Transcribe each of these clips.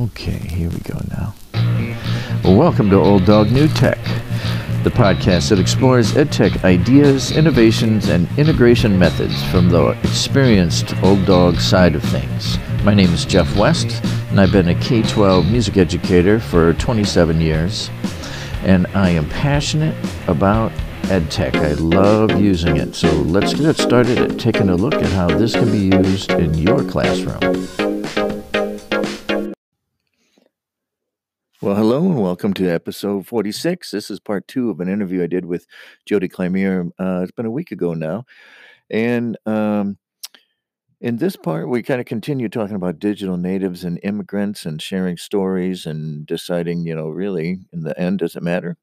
Okay, here we go now. Welcome to Old Dog New Tech, the podcast that explores EdTech ideas, innovations, and integration methods from the experienced old dog side of things. My name is Jeff West, and I've been a K 12 music educator for 27 years, and I am passionate about EdTech. I love using it. So let's get started at taking a look at how this can be used in your classroom. Well, hello and welcome to episode 46. This is part two of an interview I did with Jody Clamier. Uh, it's been a week ago now. And um, in this part, we kind of continue talking about digital natives and immigrants and sharing stories and deciding, you know, really in the end, does it matter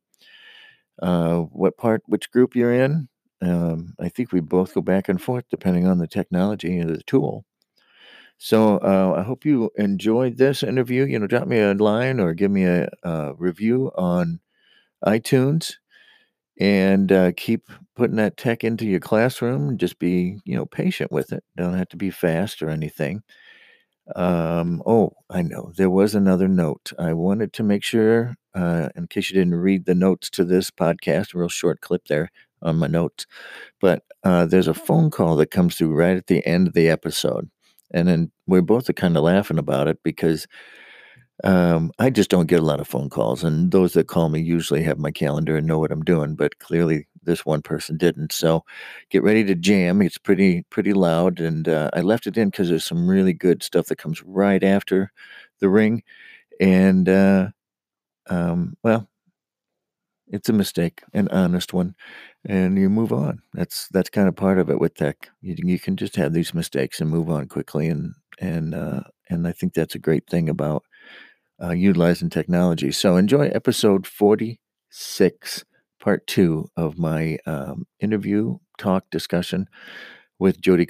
uh, what part, which group you're in? Um, I think we both go back and forth depending on the technology and the tool. So uh, I hope you enjoyed this interview. You know, drop me a line or give me a, a review on iTunes, and uh, keep putting that tech into your classroom. Just be, you know, patient with it. Don't have to be fast or anything. Um, oh, I know there was another note. I wanted to make sure, uh, in case you didn't read the notes to this podcast, real short clip there on my notes, but uh, there's a phone call that comes through right at the end of the episode and then we're both kind of laughing about it because um, I just don't get a lot of phone calls, and those that call me usually have my calendar and know what I'm doing. But clearly, this one person didn't. So, get ready to jam. It's pretty pretty loud, and uh, I left it in because there's some really good stuff that comes right after the ring, and uh, um, well, it's a mistake, an honest one, and you move on. That's that's kind of part of it with tech. You, you can just have these mistakes and move on quickly, and and uh, and I think that's a great thing about uh, utilizing technology. So enjoy episode forty six, part two of my um, interview talk discussion with Jody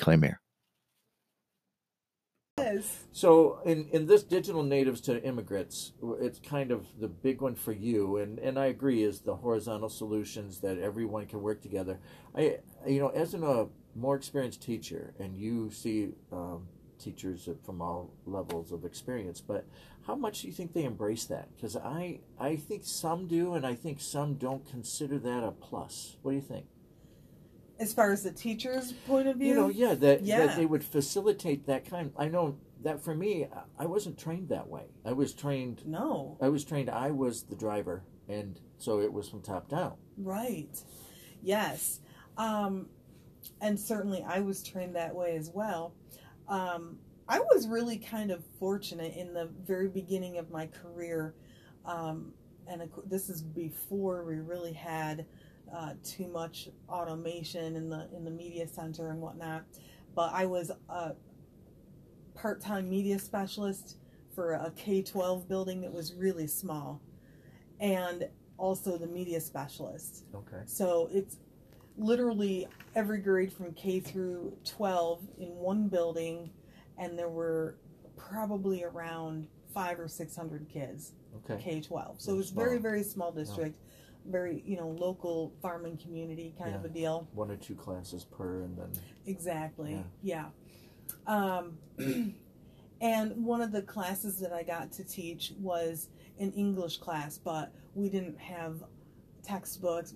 So in, in this digital natives to immigrants, it's kind of the big one for you, and, and I agree is the horizontal solutions that everyone can work together. I you know as a more experienced teacher, and you see um, teachers from all levels of experience, but how much do you think they embrace that? Because I I think some do, and I think some don't consider that a plus. What do you think? As far as the teacher's point of view, you know, yeah, that, yeah. that they would facilitate that kind. I know that for me, I wasn't trained that way. I was trained. No. I was trained. I was the driver, and so it was from top down. Right. Yes. Um, and certainly, I was trained that way as well. Um, I was really kind of fortunate in the very beginning of my career, um, and this is before we really had uh, too much automation in the in the media center and whatnot. But I was a part-time media specialist for a K-12 building that was really small, and also the media specialist. Okay. So it's literally every grade from K through 12 in one building, and there were probably around five or six hundred kids. Okay. K 12. So it was very, very small district, yeah. Very, you know, local farming community kind yeah. of a deal. One or two classes per, and then. Exactly. Yeah. yeah. Um, and one of the classes that I got to teach was an English class, but we didn't have textbooks.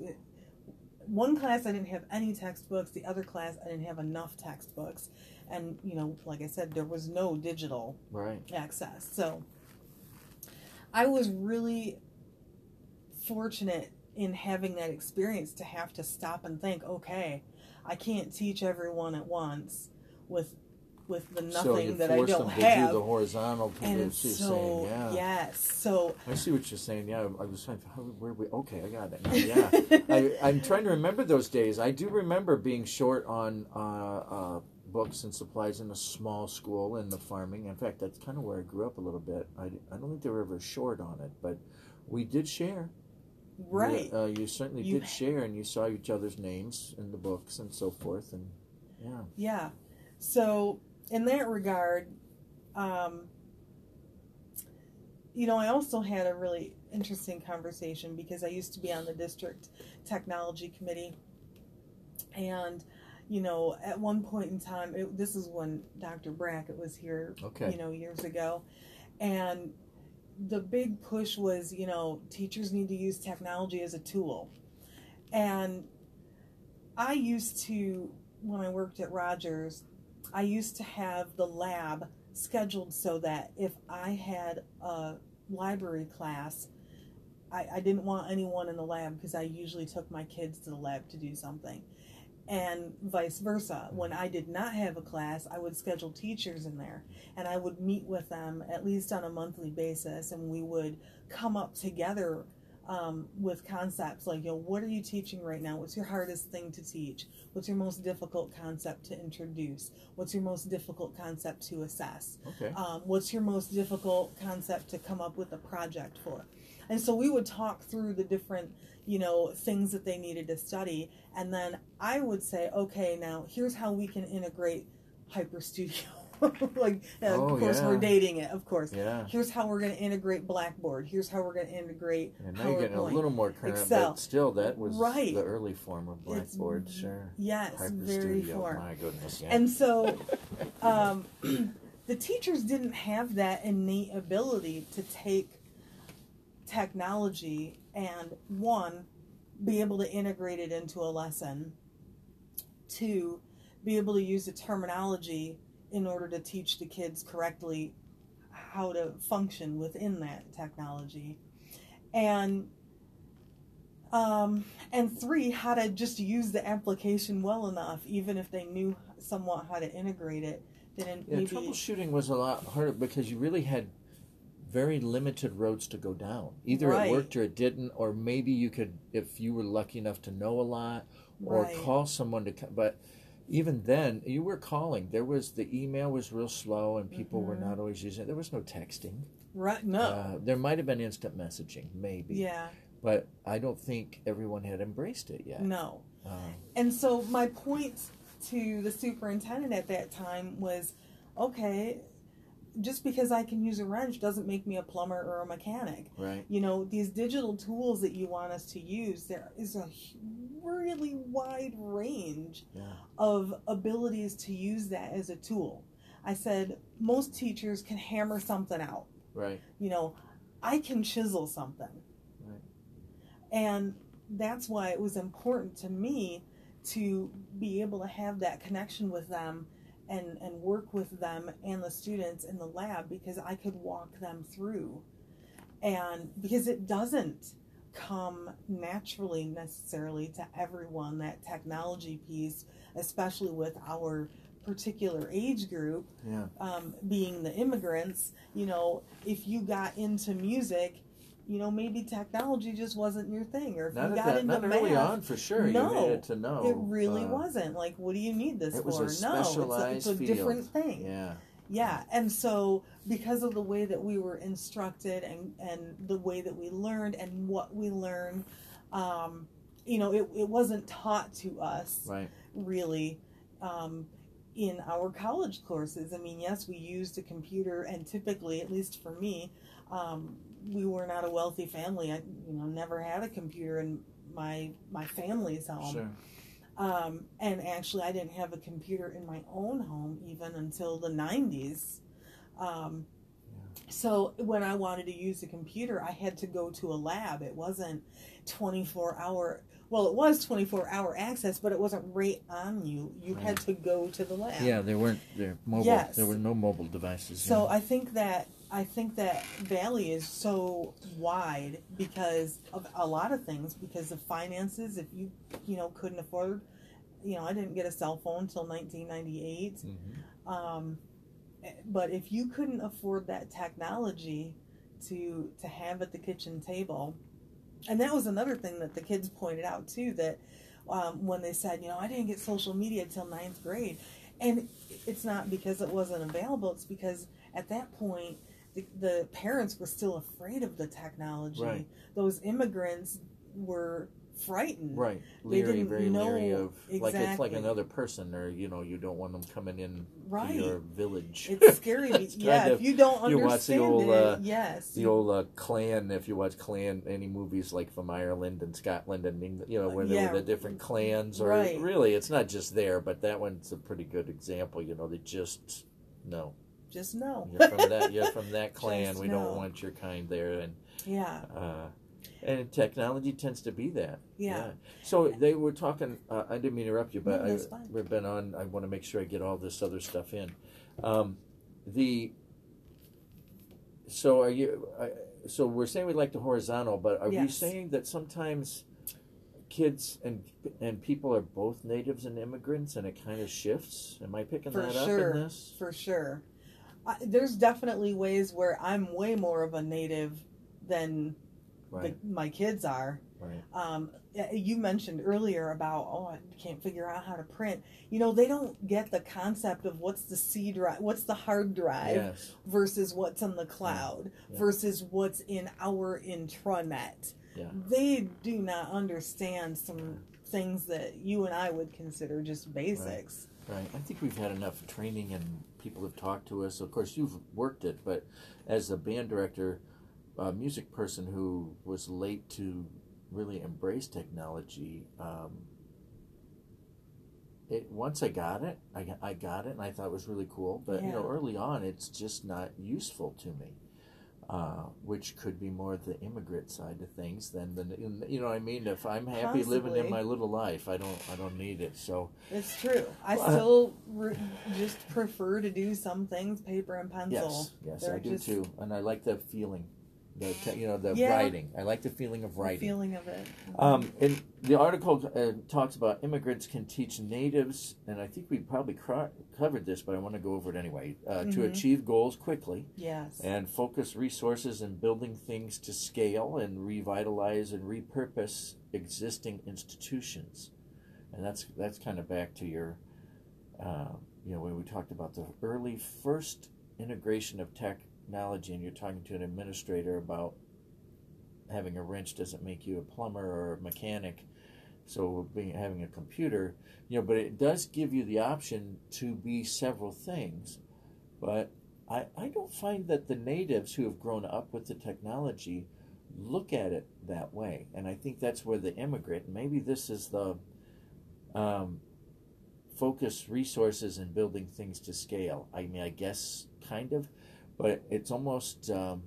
One class I didn't have any textbooks. The other class I didn't have enough textbooks, and you know, like I said, there was no digital right. access. So I was really fortunate in having that experience to have to stop and think, okay, I can't teach everyone at once with with the nothing so that I don't have. do the horizontal and so, saying, yeah. yes. So I see what you're saying. Yeah, I was trying to. How, where we? Okay, I got it. Now. Yeah, I, am trying to remember those days. I do remember being short on uh, uh, books and supplies in a small school in the farming. In fact, that's kind of where I grew up a little bit. I, I don't think they were ever short on it, but we did share. Right. You, uh, you certainly you, did share, and you saw each other's names in the books and so forth, and yeah. Yeah. So in that regard, um, you know, I also had a really interesting conversation because I used to be on the district technology committee. And, you know, at one point in time, it, this is when Dr. Brackett was here, okay. you know, years ago. And the big push was, you know, teachers need to use technology as a tool. And I used to, when I worked at Rogers, I used to have the lab scheduled so that if I had a library class, I, I didn't want anyone in the lab because I usually took my kids to the lab to do something. And vice versa. When I did not have a class, I would schedule teachers in there and I would meet with them at least on a monthly basis and we would come up together um, with concepts like, you know, what are you teaching right now? What's your hardest thing to teach? What's your most difficult concept to introduce? What's your most difficult concept to assess? Okay. Um, what's your most difficult concept to come up with a project for? And so we would talk through the different, you know, things that they needed to study. And then I would say, okay, now here's how we can integrate Hyper Studio. like, uh, Oh, of course, yeah. we're dating it, of course. Yeah. Here's how we're going to integrate Blackboard. Here's how we're going to integrate And now you're getting a little more current, Excel. but still, that was Right. the early form of It's- Blackboard. sure. Yes, Hyper very Studio. form. My goodness. Yeah. And so um, the teachers didn't have that innate ability to take technology and one, be able to integrate it into a lesson, two, be able to use the terminology in order to teach the kids correctly how to function within that technology. And um, and three, how to just use the application well enough, even if they knew somewhat how to integrate it. Then yeah, maybe troubleshooting was a lot harder because you really had very limited roads to go down. Either Right. it worked or it didn't, or maybe you could, if you were lucky enough to know a lot, or Right. call someone to. co- But even then, you were calling. There was the email was real slow, and people were Mhm. not always using it. There was no texting. right. No, Uh, there might have been instant messaging, maybe. yeah, But I don't think everyone had embraced it yet. no. Um, And so my point to the superintendent at that time was, okay, just because I can use a wrench doesn't make me a plumber or a mechanic. right. You know, these digital tools that you want us to use, there is a really wide range Yeah. of abilities to use that as a tool. I said, most teachers can hammer something out. Right. You know, I can chisel something. Right. And that's why it was important to me to be able to have that connection with them and, and work with them and the students in the lab because I could walk them through. And because it doesn't come naturally necessarily to everyone, that technology piece, especially with our particular age group Yeah. um, being the immigrants, you know, if you got into music, you know, maybe technology just wasn't your thing, or if Not, you got that, into not math, early on, for sure. you No, needed to know. it really Uh, wasn't. Like, what do you need this it was for? a no, it's a, it's specialized a different thing. Yeah. Yeah, and so because of the way that we were instructed and and the way that we learned and what we learned, um, you know, it, it wasn't taught to us Right. really um, in our college courses. I mean, yes, we used a computer, and typically, at least for me, um, we were not a wealthy family. I, you know, never had a computer in my my family's home. Sure. Um, and actually, I didn't have a computer in my own home even until the 90s. Um, So when I wanted to use a computer, I had to go to a lab. It wasn't 24 hour. Well, it was 24 hour access, but it wasn't right on you. You had to go to the lab. Yeah, there weren't there mobile. Yes. There were no mobile devices. So yeah. I think that I think that Valley is so wide because of a lot of things, because of finances. If you you know couldn't afford, you know, I didn't get a cell phone until 1998. Mhm. Um, but if you couldn't afford that technology to to have at the kitchen table, and that was another thing that the kids pointed out too that um, when they said, you know, I didn't get social media till ninth grade, and it's not because it wasn't available; it's because at that point the, the parents were still afraid of the technology. Right. Those immigrants were frightened. Right, They didn't very leery know of like it's like another person, or you know, you don't want them coming in Right. to your village. It's scary. It's yeah, kind if you don't you understand watch the old, it, uh, yes. the old uh, clan. If you watch clan, any movies like from Ireland and Scotland and England, you know, where there Yeah. were the different clans, or Right. really, it's not just there, but that one's a pretty good example. You know, they just no, just know. You're from that. You're from that clan. We know. don't want your kind there, and Yeah, uh, and technology tends to be that. yeah, So they were talking. Uh, I didn't mean to interrupt you, but No, I, we've been on. I want to make sure I get all this other stuff in. Um, the so are you? I, so we're saying we like the horizontal, but are we saying that sometimes kids and and people are both natives and immigrants, and it kind of shifts? Am I picking For that sure. up in this? For sure. For sure. I, there's definitely ways where I'm way more of a native than Right. the, my kids are. Right. Um, you mentioned earlier about oh I can't figure out how to print. You know they don't get the concept of what's the C drive, what's the hard drive Yes. versus what's on the cloud Yeah. versus what's in our intranet. Yeah. They do not understand some things that you and I would consider just basics. Right. I think we've had enough training and people have talked to us. Of course, you've worked it, but as a band director, a music person who was late to really embrace technology, um, it once I got it, I, got- I got it, and I thought it was really cool. But you know, early on, it's just not useful to me. Uh, which could be more the immigrant side of things than the you know what I mean. If I'm happy living in my little life, I don't I don't need it. So It's true. I I- still re- just prefer to do some things paper and pencil. Yes, yes, They're I do just too, and I like the feeling, the te- you know the Yeah. writing. I like the feeling of The writing. feeling of it. Um, and the article uh, talks about immigrants can teach natives, and I think we probably covered this, but I want to go over it anyway. Uh, To Mhm. achieve goals quickly yes. and focus resources in building things to scale and revitalize and repurpose existing institutions, and that's that's kind of back to your, uh, you know, when we talked about the early first integration of technology, and you're talking to an administrator about having a wrench doesn't make you a plumber or a mechanic. So being having a computer, you know, but it does give you the option to be several things. But I, I don't find that the natives who have grown up with the technology look at it that way. And I think that's where the immigrant, maybe this is the um, focus resources and building things to scale. I mean, I guess kind of, but it's almost, um,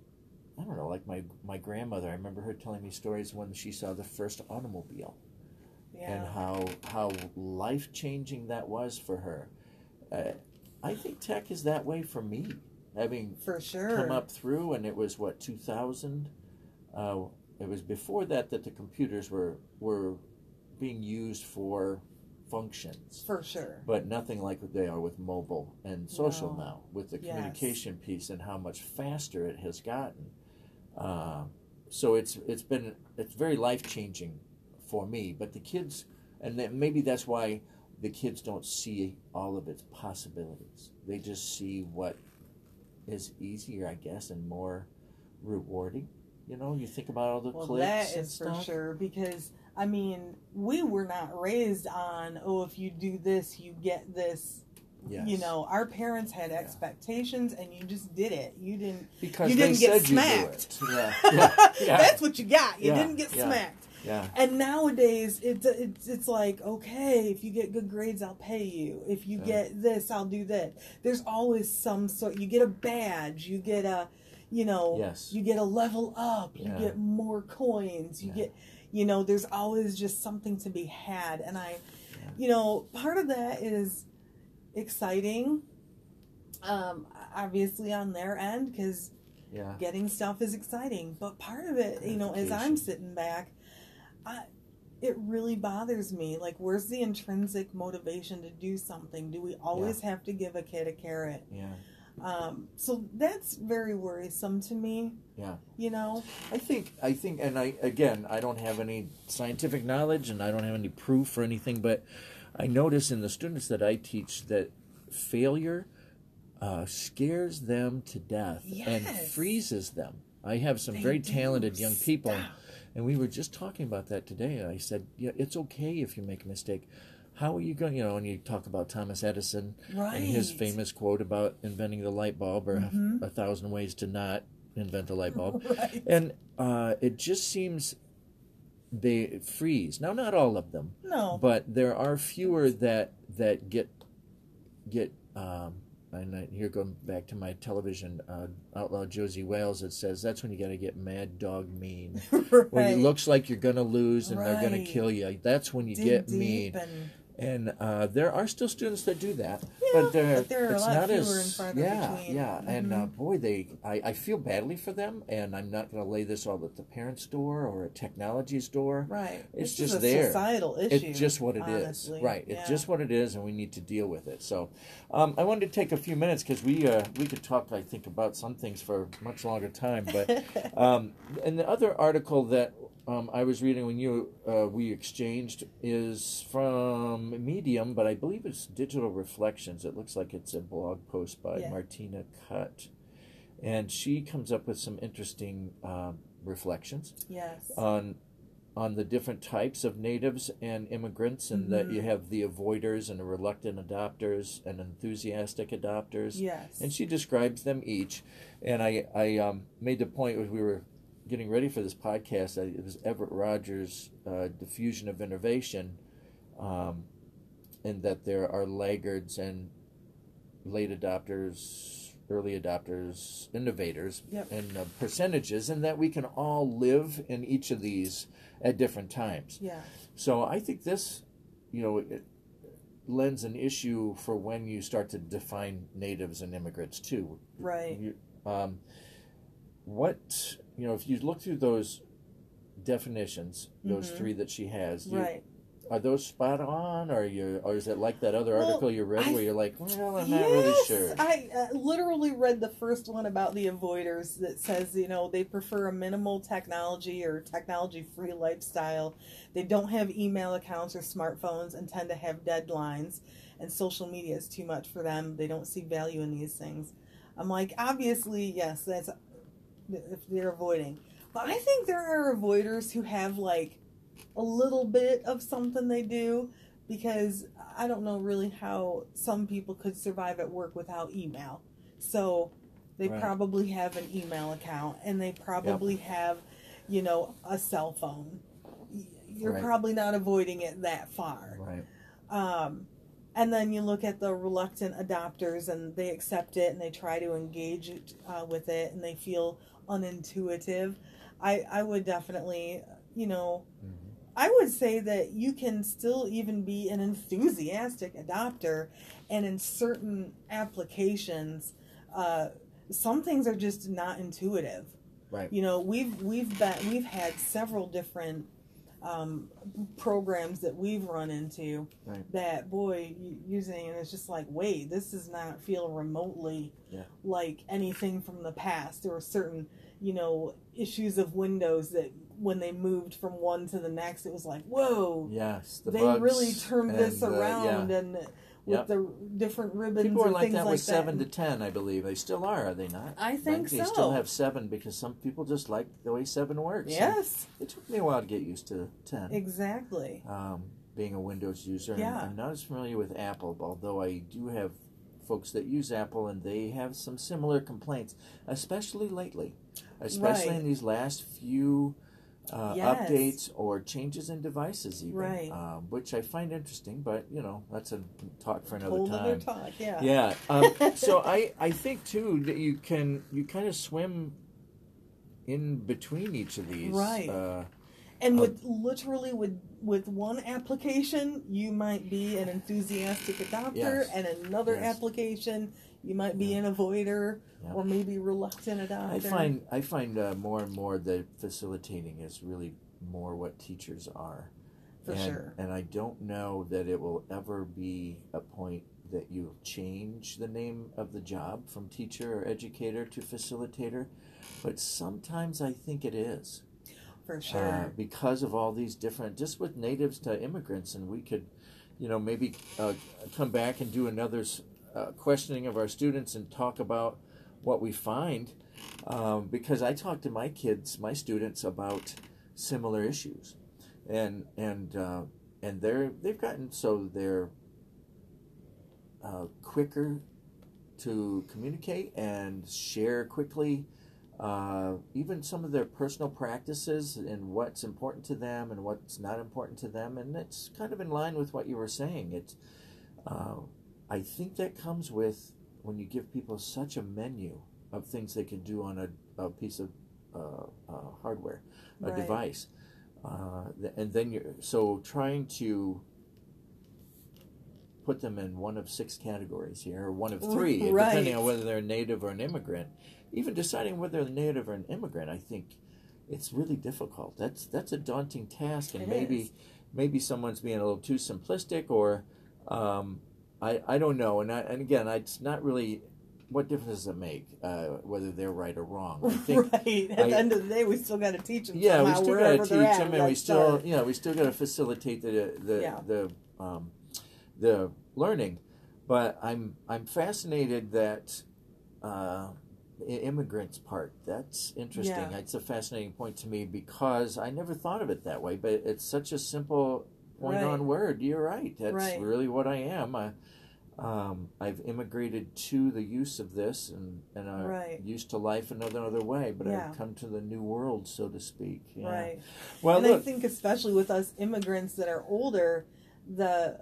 I don't know, like my, my grandmother, I remember her telling me stories when she saw the first automobile yeah. and how how life changing that was for her. Uh, I think tech is that way for me. Having For sure. come up through, and it was what two thousand. Uh, it was before that that the computers were were being used for functions, For sure. but nothing like what they are with mobile and social No. now, with the Yes. communication piece and how much faster it has gotten. Uh, so it's it's been it's very life changing for me. But the kids, and then maybe that's why the kids don't see all of its possibilities. They just see what is easier, I guess, and more rewarding. You know, you think about all the Well, clicks that is for sure because I mean we were not raised on oh if you do this you get this. Yes. You know, our parents had expectations and you just did it. You didn't. because you they didn't get said smacked. you do it. Yeah, yeah, yeah. That's what you got. You Yeah, didn't get yeah. smacked. Yeah. And nowadays, it's it's it's like okay, if you get good grades, I'll pay you. If you Yeah. get this, I'll do that. There's always some sort. You get a badge. You get a, you know, Yes. you get a level up. You Yeah. get more coins. You Yeah. get, you know, there's always just something to be had. And I, you know, part of that is exciting. Um, obviously on their end because Yeah. getting stuff is exciting but part of it you know as i'm sitting back i it really bothers me like where's the intrinsic motivation to do something do we always have to give a kid a carrot Yeah. um so that's very worrisome to me Yeah. you know I think I think and I again I don't have any scientific knowledge and I don't have any proof or anything, but I notice in the students that I teach that failure uh, scares them to death and freezes them. I have some They very talented young people, Stop. And we were just talking about that today. I said, "Yeah, it's okay if you make a mistake. How are you going? To, you know, and you talk about Thomas Edison right and his famous quote about inventing the light bulb or Mhm. a thousand ways to not invent a light bulb. right And uh, it just seems they freeze. Now, not all of them, no but there are fewer that that get get um, and I, here going back to my television uh, outlaw Josey Wales, it says that's when you got to get mad dog mean. right. When it looks like you're gonna lose and they're gonna kill you, that's when you Dig get mean. and And uh, there are still students that do that, Yeah, but they're but there are it's not fewer as and farther yeah, between. yeah. And uh, Mhm. boy, they I, I feel badly for them, and I'm not going to lay this all at the parents' door or at technology's door. right. It's This just a there. societal issue. It's just what it is, honestly. right? It's Yeah. just what it is, and we need to deal with it. So, um, I wanted to take a few minutes because we uh, we could talk, I think, about some things for a much longer time. But um, and the other article that um, I was reading when you uh, we exchanged is from Medium, but I believe it's Digital Reflections. It looks like it's a blog post by Yeah. Martina Cutt, and she comes up with some interesting um, reflections yes. on on the different types of natives and immigrants, and that you Mhm. have the avoiders and the reluctant adopters and enthusiastic adopters. yes. And she describes them each. And I, I um, made the point as we were getting ready for this podcast, that it was Everett Rogers' uh, diffusion of innovation, um, and that there are laggards and late adopters, early adopters, innovators, Yep. and uh, percentages, and that we can all live in each of these at different times. yeah. So I think this, you know, it lends an issue for when you start to define natives and immigrants too. Right. You, um, what you know, if you look through those definitions, those Mhm. three that she has, you, Right. Are those spot on, or you, or is it like that other Well, article you read I- where you're like, well, I'm not really Yes, sure. I uh, literally read the first one about the avoiders that says, you know, they prefer a minimal technology or technology free lifestyle. They don't have email accounts or smartphones and tend to have deadlines, and social media is too much for them. They don't see value in these things. I'm like, obviously, yes, that's if they're avoiding. But I think there are avoiders who have like a little bit of something they do because I don't know really how some people could survive at work without email. So they Right. probably have an email account and they probably have, you know, a cell phone. You're Right. probably not avoiding it that far. Right. Um, and then you look at the reluctant adopters and they accept it and they try to engage it, uh, with it and they feel unintuitive. I, I would definitely, you know, Mhm. I would say that you can still even be an enthusiastic adopter, and in certain applications, uh, some things are just not intuitive. Right. You know, we've we've been we've had several different um, programs that we've run into Right. that boy using and it's just like wait this does not feel remotely Yeah. like anything from the past there were certain you know issues of windows that when they moved from one to the next it was like whoa Yes. The they really turned this and, uh, around yeah. and with Yep. the different ribbons People are and like that like with seven to ten, I believe. They still are, are they not? I think they so. still have seven because some people just like the way seven works. And yes It took me a while to get used to ten. exactly um, being a Windows user. Yeah. I'm not as familiar with Apple, although I do have folks that use Apple and they have some similar complaints, especially lately, especially Right. in these last few uh, Yes. updates or changes in devices, even, Right. um, which I find interesting. But you know, that's a talk for another whole time. other talk yeah Yeah. Um, so I, I think too that you can you kind of swim in between each of these. Right. Uh, And with literally with with one application, you might be an enthusiastic adopter, Yes. and another Yes. application, you might be an avoider Yeah. or maybe reluctant adopter. I find I find uh, more and more that facilitating is really more what teachers are. for and, sure. And I don't know that it will ever be a point that you change the name of the job from teacher or educator to facilitator, but sometimes I think it is. For uh, sure. because of all these different, just with natives to immigrants, and we could, you know, maybe uh, come back and do another uh, questioning of our students and talk about what we find, um, because I talk to my kids, my students, about similar issues, and and uh, and they're they've gotten so they're uh, quicker to communicate and share quickly uh, even some of their personal practices and what's important to them and what's not important to them, and it's kind of in line with what you were saying. It's, uh, I think that comes with when you give people such a menu of things they can do on a, a piece of uh, uh, hardware, a Right. device, uh, th- and then you're so trying to put them in one of six categories here, or one of three, depending on whether they're a native or an immigrant. Even deciding whether they're native or an immigrant, I think it's really difficult. That's that's a daunting task, and It maybe is. maybe someone's being a little too simplistic, or um, I I don't know. And I, and again, I, it's not really what difference does it make uh, whether they're right or wrong. I think right. At I- the end of the day, we still got to teach them. yeah, we still got to teach them, and we still, yeah, we still got to facilitate the the Yeah. the um, the learning. But I'm I'm fascinated that uh, immigrants part. That's interesting. Yeah. It's a fascinating point to me because I never thought of it that way. But it's such a simple word. You're right. That's Right. really what I am. I, um, I've immigrated to the use of this and, and I'm Right. used to life another other way, but Yeah. I've come to the new world, so to speak. Yeah. Right. Well, and I think especially with us immigrants that are older, the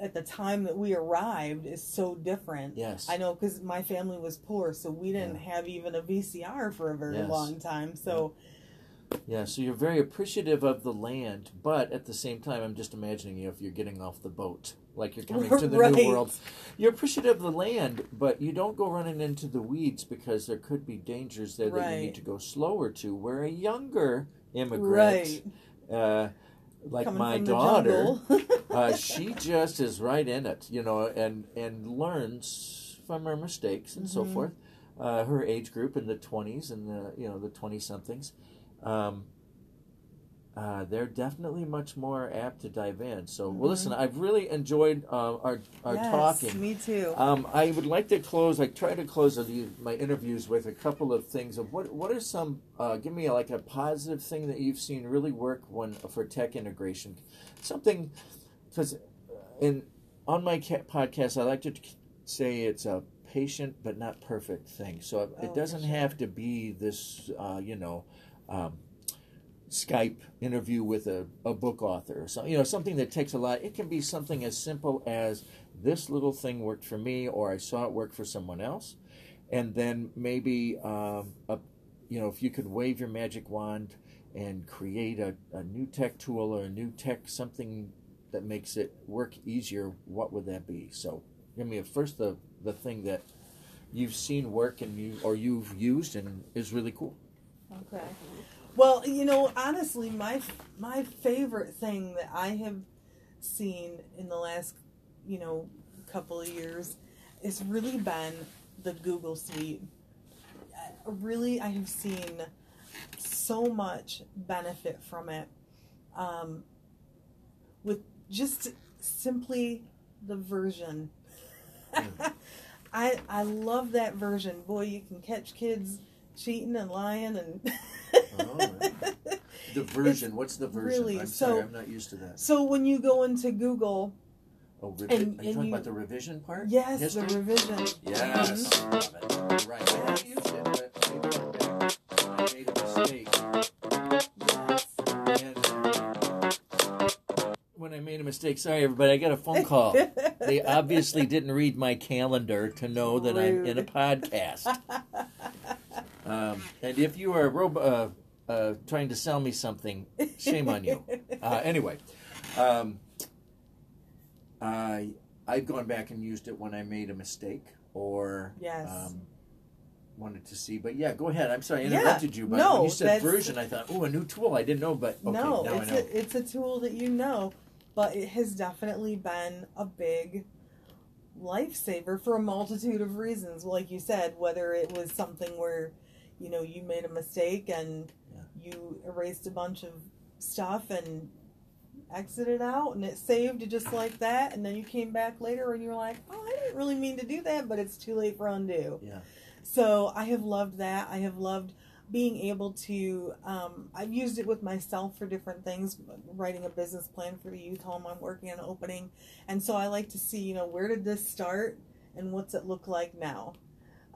at the time that we arrived is so different. yes. I know because my family was poor, so we didn't have even a VCR for a very Yes. long time. So Yeah, so you're very appreciative of the land, but at the same time, I'm just imagining you if you're getting off the boat, like you're coming to the Right. new world. You're appreciative of the land, but you don't go running into the weeds because there could be dangers there that you need to go slower to. Where a younger immigrant, right, uh, like coming my daughter, uh, she just is right in it, you know, and and learns from her mistakes and so Mhm. forth. Uh, her age group in the twenties and the you know the twenty somethings, um, uh, they're definitely much more apt to dive in. So, well, Mhm. listen, I've really enjoyed uh, our our yes, talking. Me too. Um, I would like to close. I try to close my interviews with a couple of things of what what are some. Uh, give me like a positive thing that you've seen really work when for tech integration, something because in on my ca- podcast I like to say it's a patient but not perfect thing. So it, Oh, it doesn't sure. have to be this uh, you know. Um, Skype interview with a, a book author so you know, something that takes a lot. It can be something as simple as this little thing worked for me, or I saw it work for someone else, and then maybe, um, a, you know, if you could wave your magic wand and create a, a new tech tool or a new tech something that makes it work easier, what would that be? So, give me a, first the the thing that you've seen work and you or you've used and is really cool. Okay. Well, you know, honestly, my my favorite thing that I have seen in the last, you know, couple of years has really been the Google Suite. Uh, Really, I have seen so much benefit from it, um, with just simply the version. I I love that version. Boy, you can catch kids cheating and lying and. The version. What's the version? really- I'm so- sorry, I'm not used to that. So when you go into Google, Oh, revi- And- are you talking you- about the revision part? yes, History? the revision. Yes. Mhm. Love it. Right. I haven't used it, but maybe one day I made a mistake. And when I made a mistake, sorry everybody, I got a phone call. they obviously didn't read my calendar to know that I'm in a podcast. Um, and if you are a robo- uh, uh, trying to sell me something, shame on you. Uh, anyway, um, I I've gone back and used it when I made a mistake or Yes. um, wanted to see. But yeah, go ahead. I'm sorry I Yeah, interrupted you, but no, when you said version, I thought, oh, a new tool. I didn't know, but okay, no, it's a, it's a tool that you know, but it has definitely been a big lifesaver for a multitude of reasons. Like you said, whether it was something where, you know, you made a mistake and Yeah. you erased a bunch of stuff and exited out and it saved it just like that and then you came back later and you're like oh i didn't really mean to do that but it's too late for undo Yeah. so I have loved that. I have loved being able to. Um, I've used it with myself for different things, writing a business plan for the youth home I'm working on opening, and so I like to see, you know, where did this start and what's it look like now.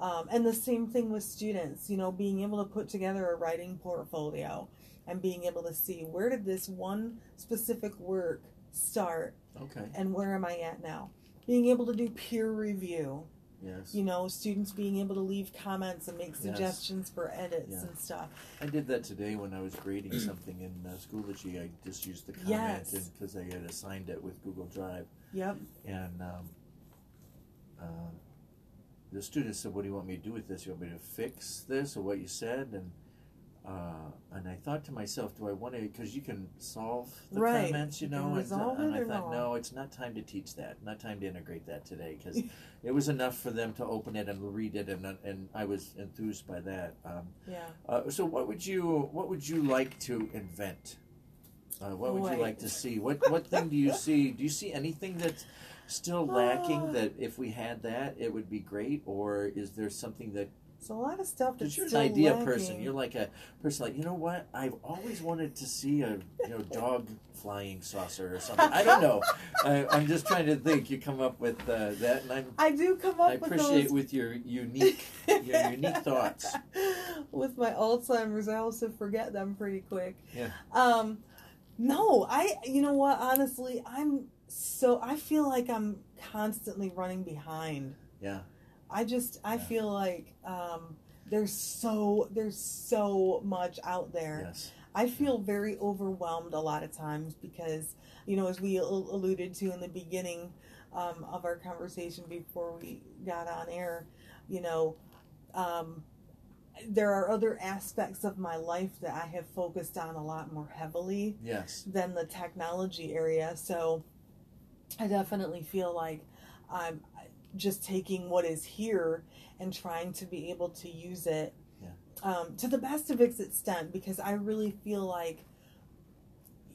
Um, and the same thing with students, you know, being able to put together a writing portfolio and being able to see where did this one specific work start Okay. and where am I at now? Being able to do peer review Yes. You know, students being able to leave comments and make suggestions for edits Yeah. and stuff. I did that today when I was grading something in uh, Schoology. I just used the comment Yes. because I had assigned it with Google Drive, Yep. and um, uh, the student said, "What do you want me to do with this? You want me to fix this or what you said?" And uh, and I thought to myself, "Do I want to?" Because you can solve the Right. comments, you know. and, resolve and I thought, no, it's not time to teach that. Not time to integrate that today because it was enough for them to open it and read it, and and I was enthused by that. Um, Yeah. uh, so what would you what would you like to invent? Uh, what would you like to see? What what thing do you see? Do you see anything that's still lacking Uh. that if we had that it would be great, or is there something that? It's a lot of stuff that's you're an idea lacking. person. You're like a person like you know what? I've always wanted to see a you know dog flying saucer or something. I don't know. I, I'm just trying to think. You come up with uh, that, and I'm, I do come up I with appreciate those with your unique your unique thoughts. with my Alzheimer's, I also forget them pretty quick. Yeah. Um, no, I. You know what? Honestly, I'm so. I feel like I'm constantly running behind. Yeah. I just. I Yeah. feel like um, there's so there's so much out there. Yes. I feel very overwhelmed a lot of times because, you know, as we alluded to in the beginning um, of our conversation before we got on air, you know, um, there are other aspects of my life that I have focused on a lot more heavily Yes. than the technology area. So I definitely feel like I'm just taking what is here and trying to be able to use it Yeah. um, to the best of its extent because I really feel like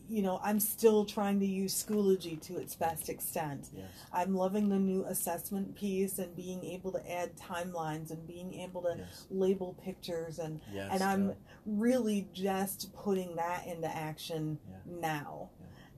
you know I'm still trying to use Schoology to its best extent. Yes. I'm loving the new assessment piece and being able to add timelines and being able to Yes. label pictures and Yes. and I'm uh, really just putting that into action Yeah. now.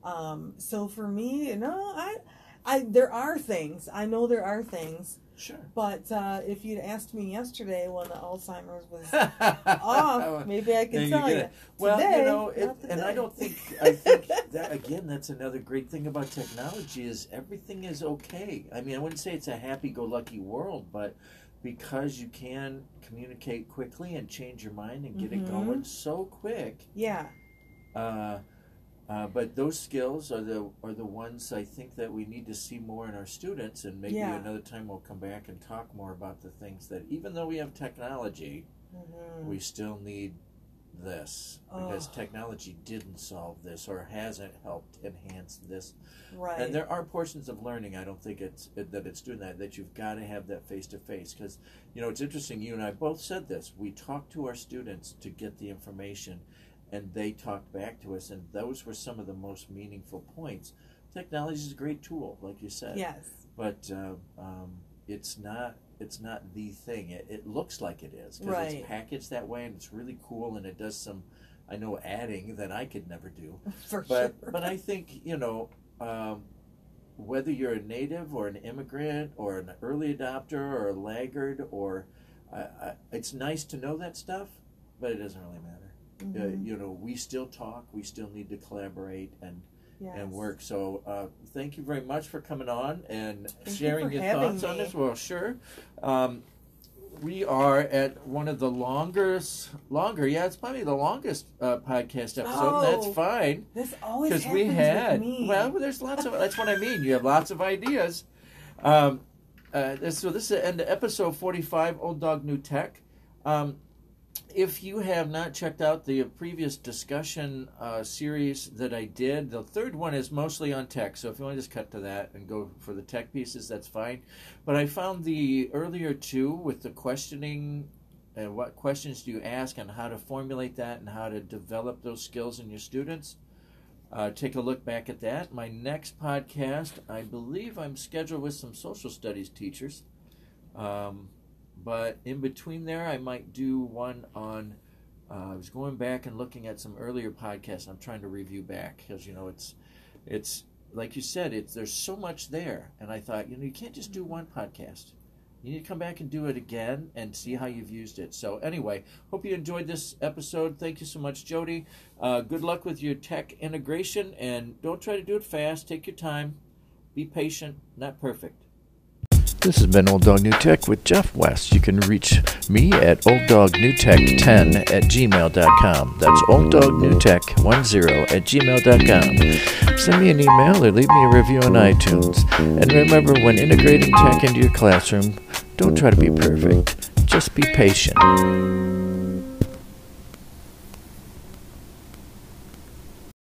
Um, so for me, no, I, I there are things I know there are things, sure. but uh, if you'd asked me yesterday when the Alzheimer's was off. maybe I can tell you. Well, you know, it, and I don't think I think that again. That's another great thing about technology is everything is okay. I mean, I wouldn't say it's a happy-go-lucky world, but because you can communicate quickly and change your mind and get it Mhm. going so quick. Yeah, Uh, uh, but those skills are the are the ones I think that we need to see more in our students, and maybe Yeah. another time we'll come back and talk more about the things that even though we have technology, Mhm. we still need this because technology didn't solve this or hasn't helped enhance this. right. And there are portions of learning I don't think it's it, that it's doing that that you've got to have that face to face because you know it's interesting. You and I both said this. We talk to our students to get the information, and they talked back to us, and those were some of the most meaningful points. Technology is a great tool, like you said yes, but uh, um, it's not it's not the thing. It, it looks like it is because Right. it's packaged that way and it's really cool and it does some I know adding that I could never do. for But sure. but I think you know um, whether you're a native or an immigrant or an early adopter or a laggard or I I it's nice to know that stuff, but it doesn't really matter. Uh, Mhm. you know, we still talk. We still need to collaborate and yes. and work. So uh, thank you very much for coming on and you sharing for your thoughts on this. Well, sure. Um, we are at one of the longest, longer, yeah, it's probably the longest uh, podcast episode. Oh, that's fine This always because we had. me. Well, there's lots of. That's what I mean. You have lots of ideas. Um, uh, so this is the end of episode 45, Old Dog New Tech. Um, if you have not checked out the previous discussion uh, series that I did, the third one is mostly on tech. So if you want to just cut to that and go for the tech pieces, that's fine. But I found the earlier two with the questioning and what questions do you ask and how to formulate that and how to develop those skills in your students. Uh, take a look back at that. My next podcast, I believe I'm scheduled with some social studies teachers. Um, but in between there, I might do one on. Uh, I was going back and looking at some earlier podcasts. I'm trying to review back because you know it's, it's like you said, it's there's so much there, and I thought you know you can't just do one podcast. You need to come back and do it again and see how you've used it. So anyway, hope you enjoyed this episode. Thank you so much, Jody. Uh, good luck with your tech integration, and don't try to do it fast. Take your time. Be patient. Not perfect. This has been Old Dog New Tech with Jeff West. You can reach me at olddognewtech10 at gmail.com. That's olddognewtech10 at gmail.com. Send me an email or leave me a review on iTunes. And remember, when integrating tech into your classroom, don't try to be perfect, just be patient.